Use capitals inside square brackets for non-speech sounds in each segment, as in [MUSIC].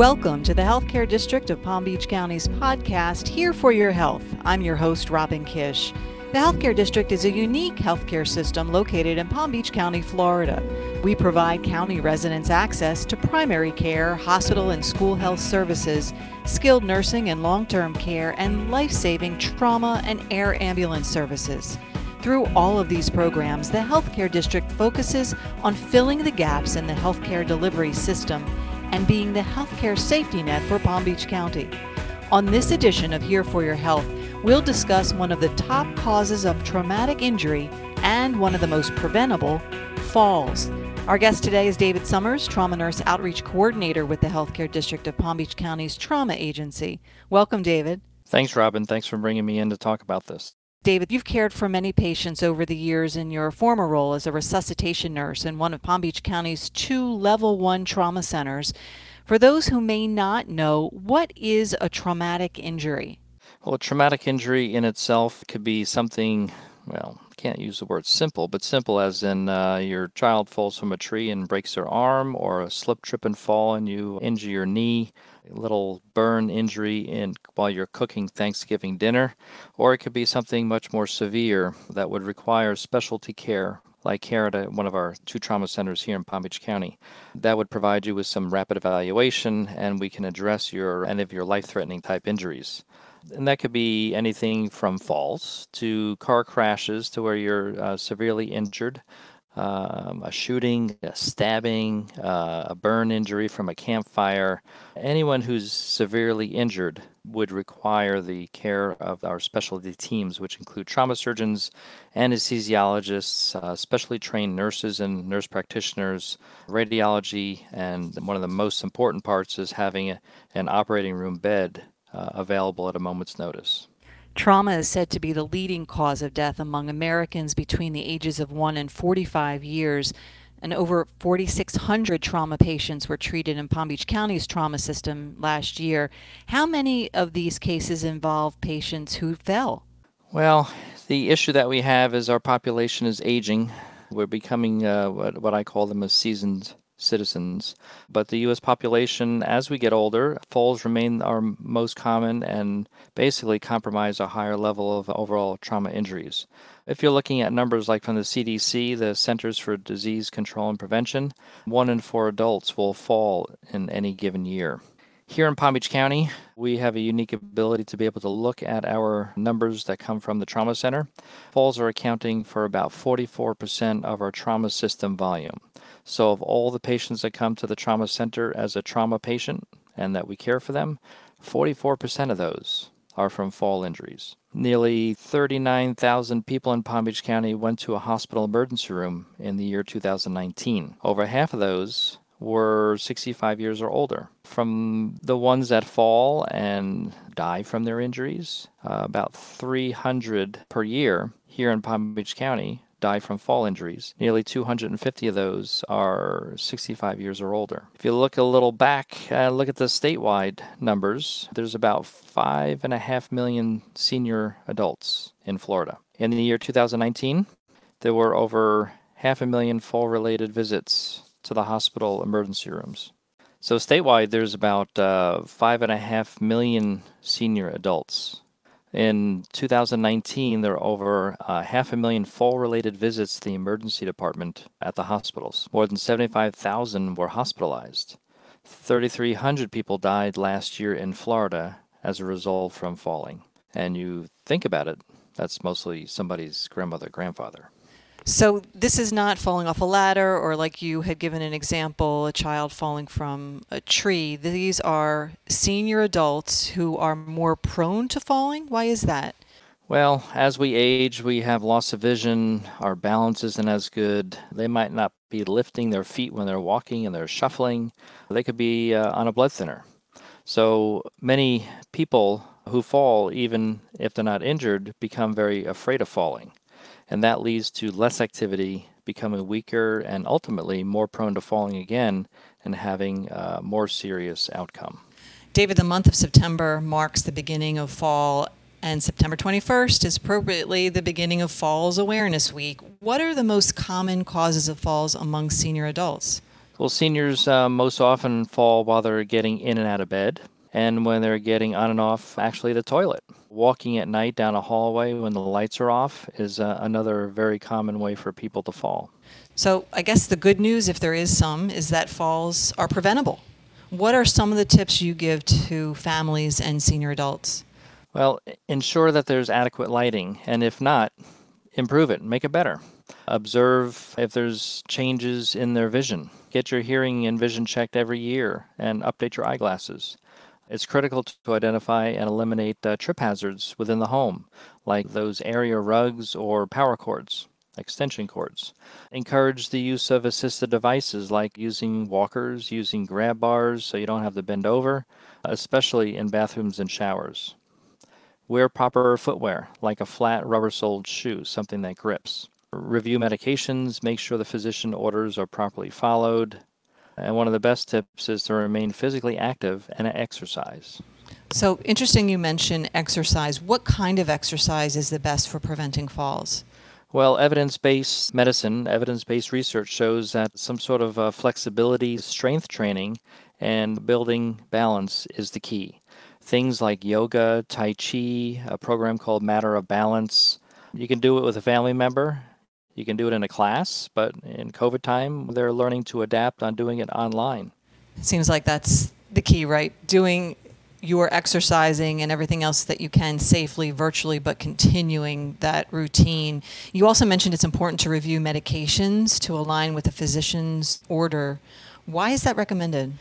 Welcome to the Healthcare District of Palm Beach County's podcast, Here for Your Health. I'm your host, Robin Kish. The Healthcare District is a unique healthcare system located in Palm Beach County, Florida. We provide county residents access to primary care, hospital and school health services, skilled nursing and long term care, and life saving trauma and air ambulance services. Through all of these programs, the Healthcare District focuses on filling the gaps in the healthcare delivery system and being the healthcare safety net for Palm Beach County. On this edition of Here for Your Health, we'll discuss one of the top causes of traumatic injury and one of the most preventable falls. Our guest today is David Summers, Trauma Nurse Outreach Coordinator with the Healthcare District of Palm Beach County's Trauma Agency. Welcome, David. Thanks, Robin. Thanks for bringing me in to talk about this. David, you've cared for many patients over the years in your former role as a resuscitation nurse in one of Palm Beach County's two level one trauma centers. For those who may not know, what is a traumatic injury? Well, a traumatic injury in itself could be something, well, can't use the word simple, but simple as in uh, your child falls from a tree and breaks their arm, or a slip, trip, and fall and you injure your knee little burn injury in while you're cooking Thanksgiving dinner, or it could be something much more severe that would require specialty care, like here at one of our two trauma centers here in Palm Beach County. That would provide you with some rapid evaluation, and we can address your any of your life-threatening type injuries. And that could be anything from falls to car crashes to where you're uh, severely injured um, a shooting, a stabbing, uh, a burn injury from a campfire. Anyone who's severely injured would require the care of our specialty teams, which include trauma surgeons, anesthesiologists, uh, specially trained nurses and nurse practitioners, radiology, and one of the most important parts is having a, an operating room bed uh, available at a moment's notice. Trauma is said to be the leading cause of death among Americans between the ages of 1 and 45 years. And over 4,600 trauma patients were treated in Palm Beach County's trauma system last year. How many of these cases involve patients who fell? Well, the issue that we have is our population is aging. We're becoming uh, what, what I call them a seasoned citizens. But the U.S. population, as we get older, falls remain our most common and basically compromise a higher level of overall trauma injuries. If you're looking at numbers like from the CDC, the Centers for Disease Control and Prevention, one in four adults will fall in any given year. Here in Palm Beach County, we have a unique ability to be able to look at our numbers that come from the trauma center. Falls are accounting for about 44% of our trauma system volume. So, of all the patients that come to the trauma center as a trauma patient and that we care for them, 44% of those are from fall injuries. Nearly 39,000 people in Palm Beach County went to a hospital emergency room in the year 2019. Over half of those were 65 years or older. From the ones that fall and die from their injuries, uh, about 300 per year here in Palm Beach County die from fall injuries. Nearly 250 of those are 65 years or older. If you look a little back, uh, look at the statewide numbers, there's about 5.5 million senior adults in Florida. In the year 2019, there were over half a million fall related visits to the hospital emergency rooms. So, statewide, there's about uh, five and a half million senior adults in 2019, there were over uh, half a million fall related visits to the emergency department at the hospitals. More than 75,000 were hospitalized. 3,300 people died last year in Florida as a result from falling. And you think about it, that's mostly somebody's grandmother, grandfather. So this is not falling off a ladder or like you had given an example, a child falling from a tree. These are senior adults who are more prone to falling. Why is that? Well, as we age, we have loss of vision, our balance isn't as good. They might not be lifting their feet when they're walking and they're shuffling. They could be uh, on a blood thinner. So many people who fall, even if they're not injured, become very afraid of falling and that leads to less activity, becoming weaker, and ultimately more prone to falling again and having a more serious outcome. David, the month of September marks the beginning of fall, and September 21st is appropriately the beginning of Falls Awareness Week. What are the most common causes of falls among senior adults? Well, seniors uh, most often fall while they're getting in and out of bed and when they're getting on and off actually the toilet. Walking at night down a hallway when the lights are off is uh, another very common way for people to fall. So, I guess the good news, if there is some, is that falls are preventable. What are some of the tips you give to families and senior adults? Well, ensure that there's adequate lighting, and if not, improve it, make it better. Observe if there's changes in their vision. Get your hearing and vision checked every year and update your eyeglasses. It's critical to identify and eliminate uh, trip hazards within the home, like those area rugs or power cords, extension cords. Encourage the use of assisted devices like using walkers, using grab bars so you don't have to bend over, especially in bathrooms and showers. Wear proper footwear, like a flat rubber soled shoe, something that grips. Review medications, make sure the physician orders are properly followed, and one of the best tips is to remain physically active and exercise. So, interesting you mention exercise. What kind of exercise is the best for preventing falls? Well, evidence based medicine, evidence based research shows that some sort of uh, flexibility, strength training, and building balance is the key. Things like yoga, Tai Chi, a program called Matter of Balance. You can do it with a family member you can do it in a class, but in COVID time, they're learning to adapt on doing it online. It seems like that's the key, right? Doing your exercising and everything else that you can safely virtually, but continuing that routine. You also mentioned it's important to review medications to align with the physician's order. Why is that recommended?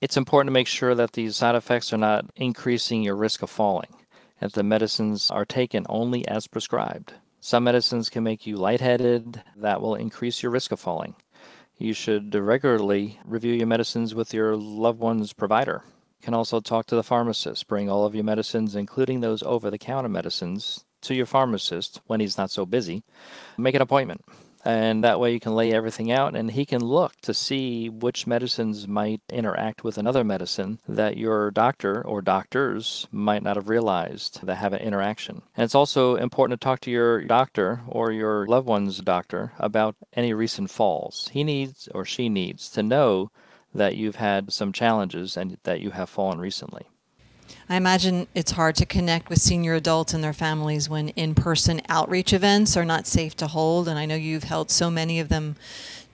It's important to make sure that these side effects are not increasing your risk of falling, and the medicines are taken only as prescribed. Some medicines can make you lightheaded. That will increase your risk of falling. You should regularly review your medicines with your loved one's provider. You can also talk to the pharmacist. Bring all of your medicines, including those over the counter medicines, to your pharmacist when he's not so busy. Make an appointment and that way you can lay everything out and he can look to see which medicines might interact with another medicine that your doctor or doctors might not have realized that have an interaction. And it's also important to talk to your doctor or your loved one's doctor about any recent falls. He needs or she needs to know that you've had some challenges and that you have fallen recently I imagine it's hard to connect with senior adults and their families when in person outreach events are not safe to hold. And I know you've held so many of them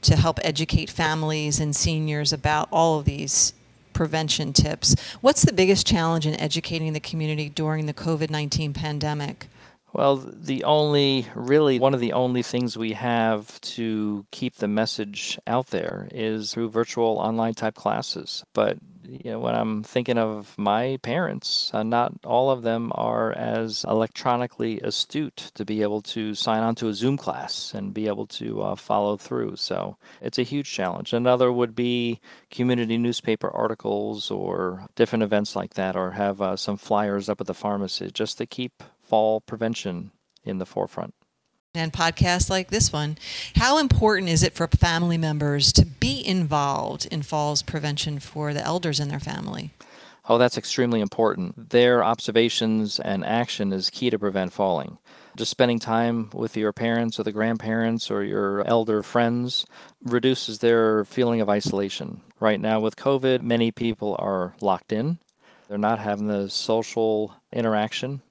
to help educate families and seniors about all of these prevention tips. What's the biggest challenge in educating the community during the COVID 19 pandemic? Well, the only, really, one of the only things we have to keep the message out there is through virtual online type classes. But you know, when I'm thinking of my parents, uh, not all of them are as electronically astute to be able to sign on to a Zoom class and be able to uh, follow through. So it's a huge challenge. Another would be community newspaper articles or different events like that, or have uh, some flyers up at the pharmacy just to keep fall prevention in the forefront and podcasts like this one. How important is it for family members to be involved in falls prevention for the elders in their family? Oh, that's extremely important. Their observations and action is key to prevent falling. Just spending time with your parents or the grandparents or your elder friends reduces their feeling of isolation. Right now, with COVID, many people are locked in. They're not having the social interaction,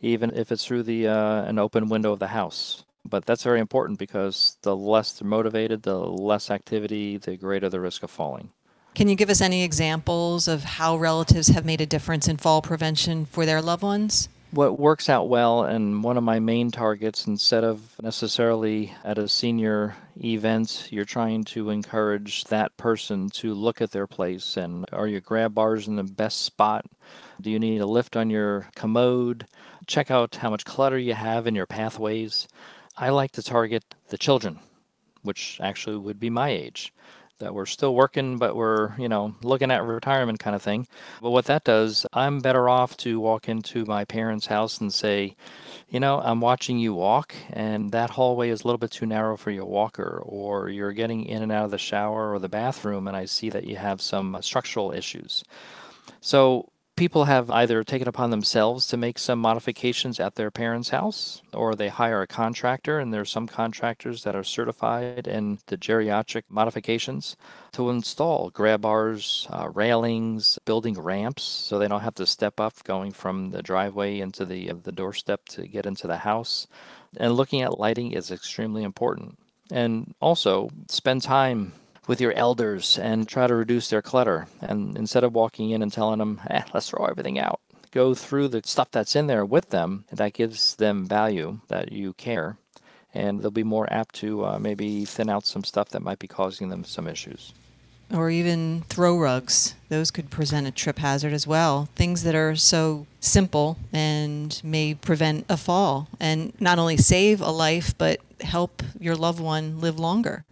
even if it's through the uh, an open window of the house. But that's very important because the less they're motivated, the less activity, the greater the risk of falling. Can you give us any examples of how relatives have made a difference in fall prevention for their loved ones? What works out well, and one of my main targets, instead of necessarily at a senior event, you're trying to encourage that person to look at their place and are your grab bars in the best spot? Do you need a lift on your commode? Check out how much clutter you have in your pathways. I like to target the children, which actually would be my age, that we're still working, but we're, you know, looking at retirement kind of thing. But what that does, I'm better off to walk into my parents' house and say, you know, I'm watching you walk, and that hallway is a little bit too narrow for your walker, or you're getting in and out of the shower or the bathroom, and I see that you have some uh, structural issues. So people have either taken upon themselves to make some modifications at their parents' house or they hire a contractor and there's some contractors that are certified in the geriatric modifications to install grab bars uh, railings building ramps so they don't have to step up going from the driveway into the, uh, the doorstep to get into the house. And looking at lighting is extremely important. And also spend time with your elders and try to reduce their clutter. And instead of walking in and telling them, eh, let's throw everything out, go through the stuff that's in there with them that gives them value, that you care, and they'll be more apt to uh, maybe thin out some stuff that might be causing them some issues. Or even throw rugs. Those could present a trip hazard as well. Things that are so simple and may prevent a fall and not only save a life, but help your loved one live longer.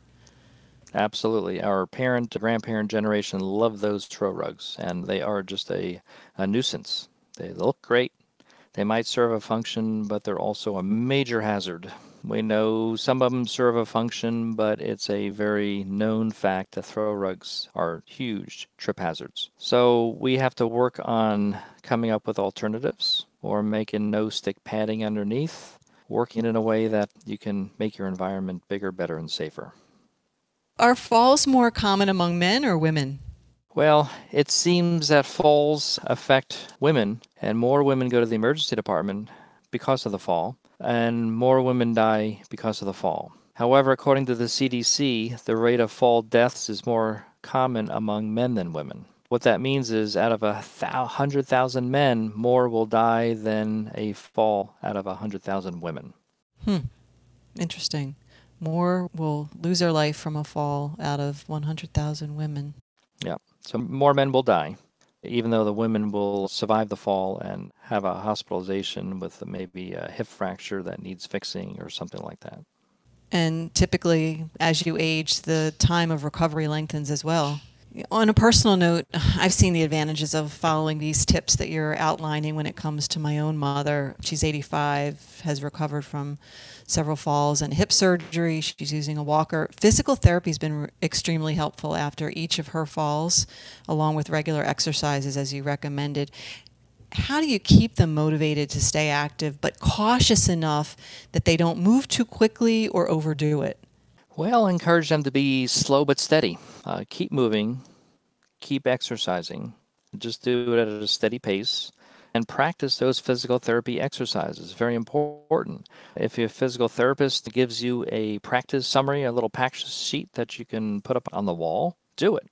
Absolutely. Our parent, grandparent generation love those throw rugs, and they are just a, a nuisance. They look great. They might serve a function, but they're also a major hazard. We know some of them serve a function, but it's a very known fact that throw rugs are huge trip hazards. So we have to work on coming up with alternatives or making no stick padding underneath, working in a way that you can make your environment bigger, better, and safer. Are falls more common among men or women? Well, it seems that falls affect women, and more women go to the emergency department because of the fall, and more women die because of the fall. However, according to the CDC, the rate of fall deaths is more common among men than women. What that means is out of a hundred thousand men, more will die than a fall out of a hundred thousand women. Hmm. Interesting more will lose their life from a fall out of 100,000 women. Yeah. So more men will die, even though the women will survive the fall and have a hospitalization with maybe a hip fracture that needs fixing or something like that. And typically, as you age, the time of recovery lengthens as well. On a personal note, I've seen the advantages of following these tips that you're outlining when it comes to my own mother. She's 85, has recovered from several falls and hip surgery. She's using a walker. Physical therapy has been extremely helpful after each of her falls, along with regular exercises as you recommended. How do you keep them motivated to stay active but cautious enough that they don't move too quickly or overdo it? Well, encourage them to be slow but steady. Uh, keep moving, keep exercising. Just do it at a steady pace and practice those physical therapy exercises. Very important. If your physical therapist gives you a practice summary, a little practice sheet that you can put up on the wall, do it.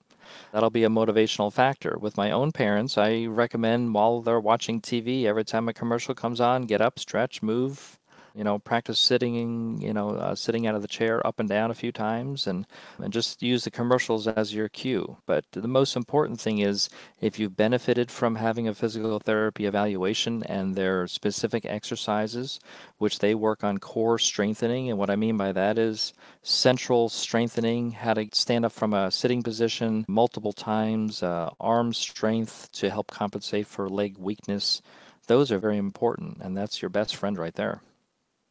That'll be a motivational factor. With my own parents, I recommend while they're watching TV, every time a commercial comes on, get up, stretch, move, you know practice sitting you know uh, sitting out of the chair up and down a few times and, and just use the commercials as your cue. But the most important thing is if you've benefited from having a physical therapy evaluation and their specific exercises which they work on core strengthening. And what i mean by that is central strengthening how to stand up from a sitting position multiple times uh, arm strength to help compensate for leg weakness. Those are very important and that's your best friend right there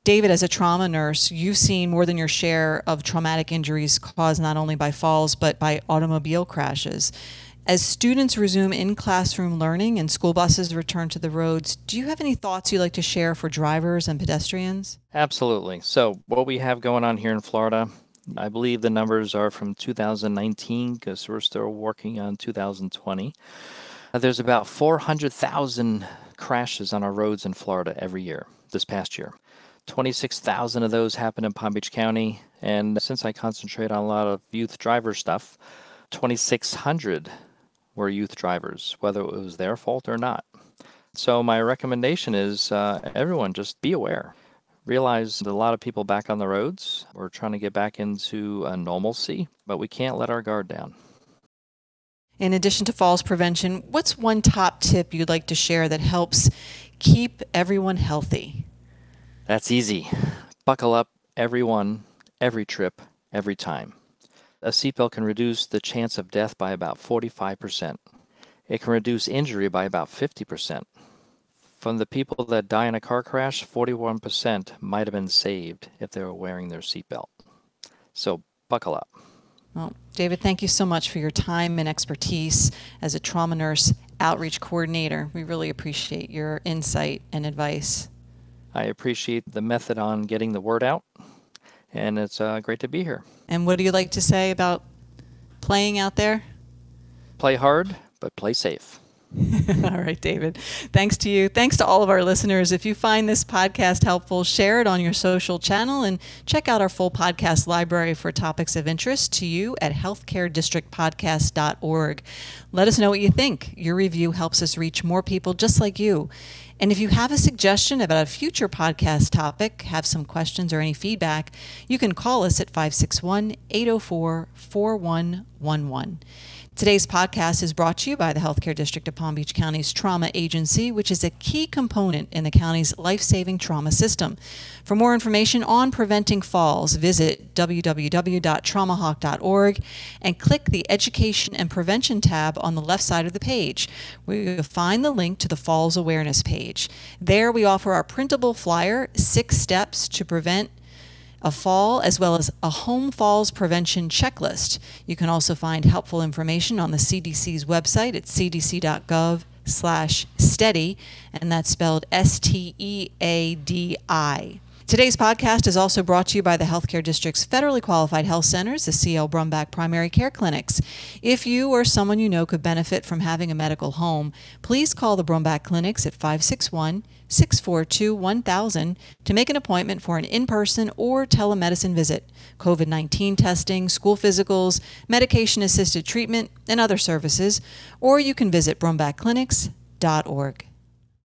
David, as a trauma nurse, you've seen more than your share of traumatic injuries caused not only by falls but by automobile crashes. As students resume in classroom learning and school buses return to the roads, do you have any thoughts you'd like to share for drivers and pedestrians? Absolutely. So, what we have going on here in Florida, I believe the numbers are from 2019 because we're still working on 2020. Uh, there's about 400,000 crashes on our roads in Florida every year, this past year. 26,000 of those happen in Palm Beach County. And since I concentrate on a lot of youth driver stuff, 2,600 were youth drivers, whether it was their fault or not. So, my recommendation is uh, everyone just be aware. Realize that a lot of people back on the roads. We're trying to get back into a normalcy, but we can't let our guard down. In addition to falls prevention, what's one top tip you'd like to share that helps keep everyone healthy? That's easy. Buckle up, everyone, every trip, every time. A seatbelt can reduce the chance of death by about 45%. It can reduce injury by about 50%. From the people that die in a car crash, 41% might have been saved if they were wearing their seatbelt. So buckle up. Well, David, thank you so much for your time and expertise as a trauma nurse Outreach Coordinator. We really appreciate your insight and advice. I appreciate the method on getting the word out, and it's uh, great to be here. And what do you like to say about playing out there? Play hard, but play safe. [LAUGHS] all right, David. Thanks to you. Thanks to all of our listeners. If you find this podcast helpful, share it on your social channel and check out our full podcast library for topics of interest to you at healthcaredistrictpodcast.org. Let us know what you think. Your review helps us reach more people just like you. And if you have a suggestion about a future podcast topic, have some questions or any feedback, you can call us at 561 804 4111. Today's podcast is brought to you by the Healthcare District of Palm Beach County's Trauma Agency, which is a key component in the county's life saving trauma system. For more information on preventing falls, visit www.traumahawk.org and click the Education and Prevention tab on the left side of the page, where you'll find the link to the Falls Awareness page. There, we offer our printable flyer, Six Steps to Prevent a fall, as well as a home falls prevention checklist. You can also find helpful information on the CDC's website at cdc.gov slash steady, and that's spelled S-T-E-A-D-I. Today's podcast is also brought to you by the Healthcare District's federally qualified health centers, the CL Brumback Primary Care Clinics. If you or someone you know could benefit from having a medical home, please call the Brumback Clinics at 561 642 1000 to make an appointment for an in person or telemedicine visit, COVID 19 testing, school physicals, medication assisted treatment, and other services, or you can visit brumbackclinics.org.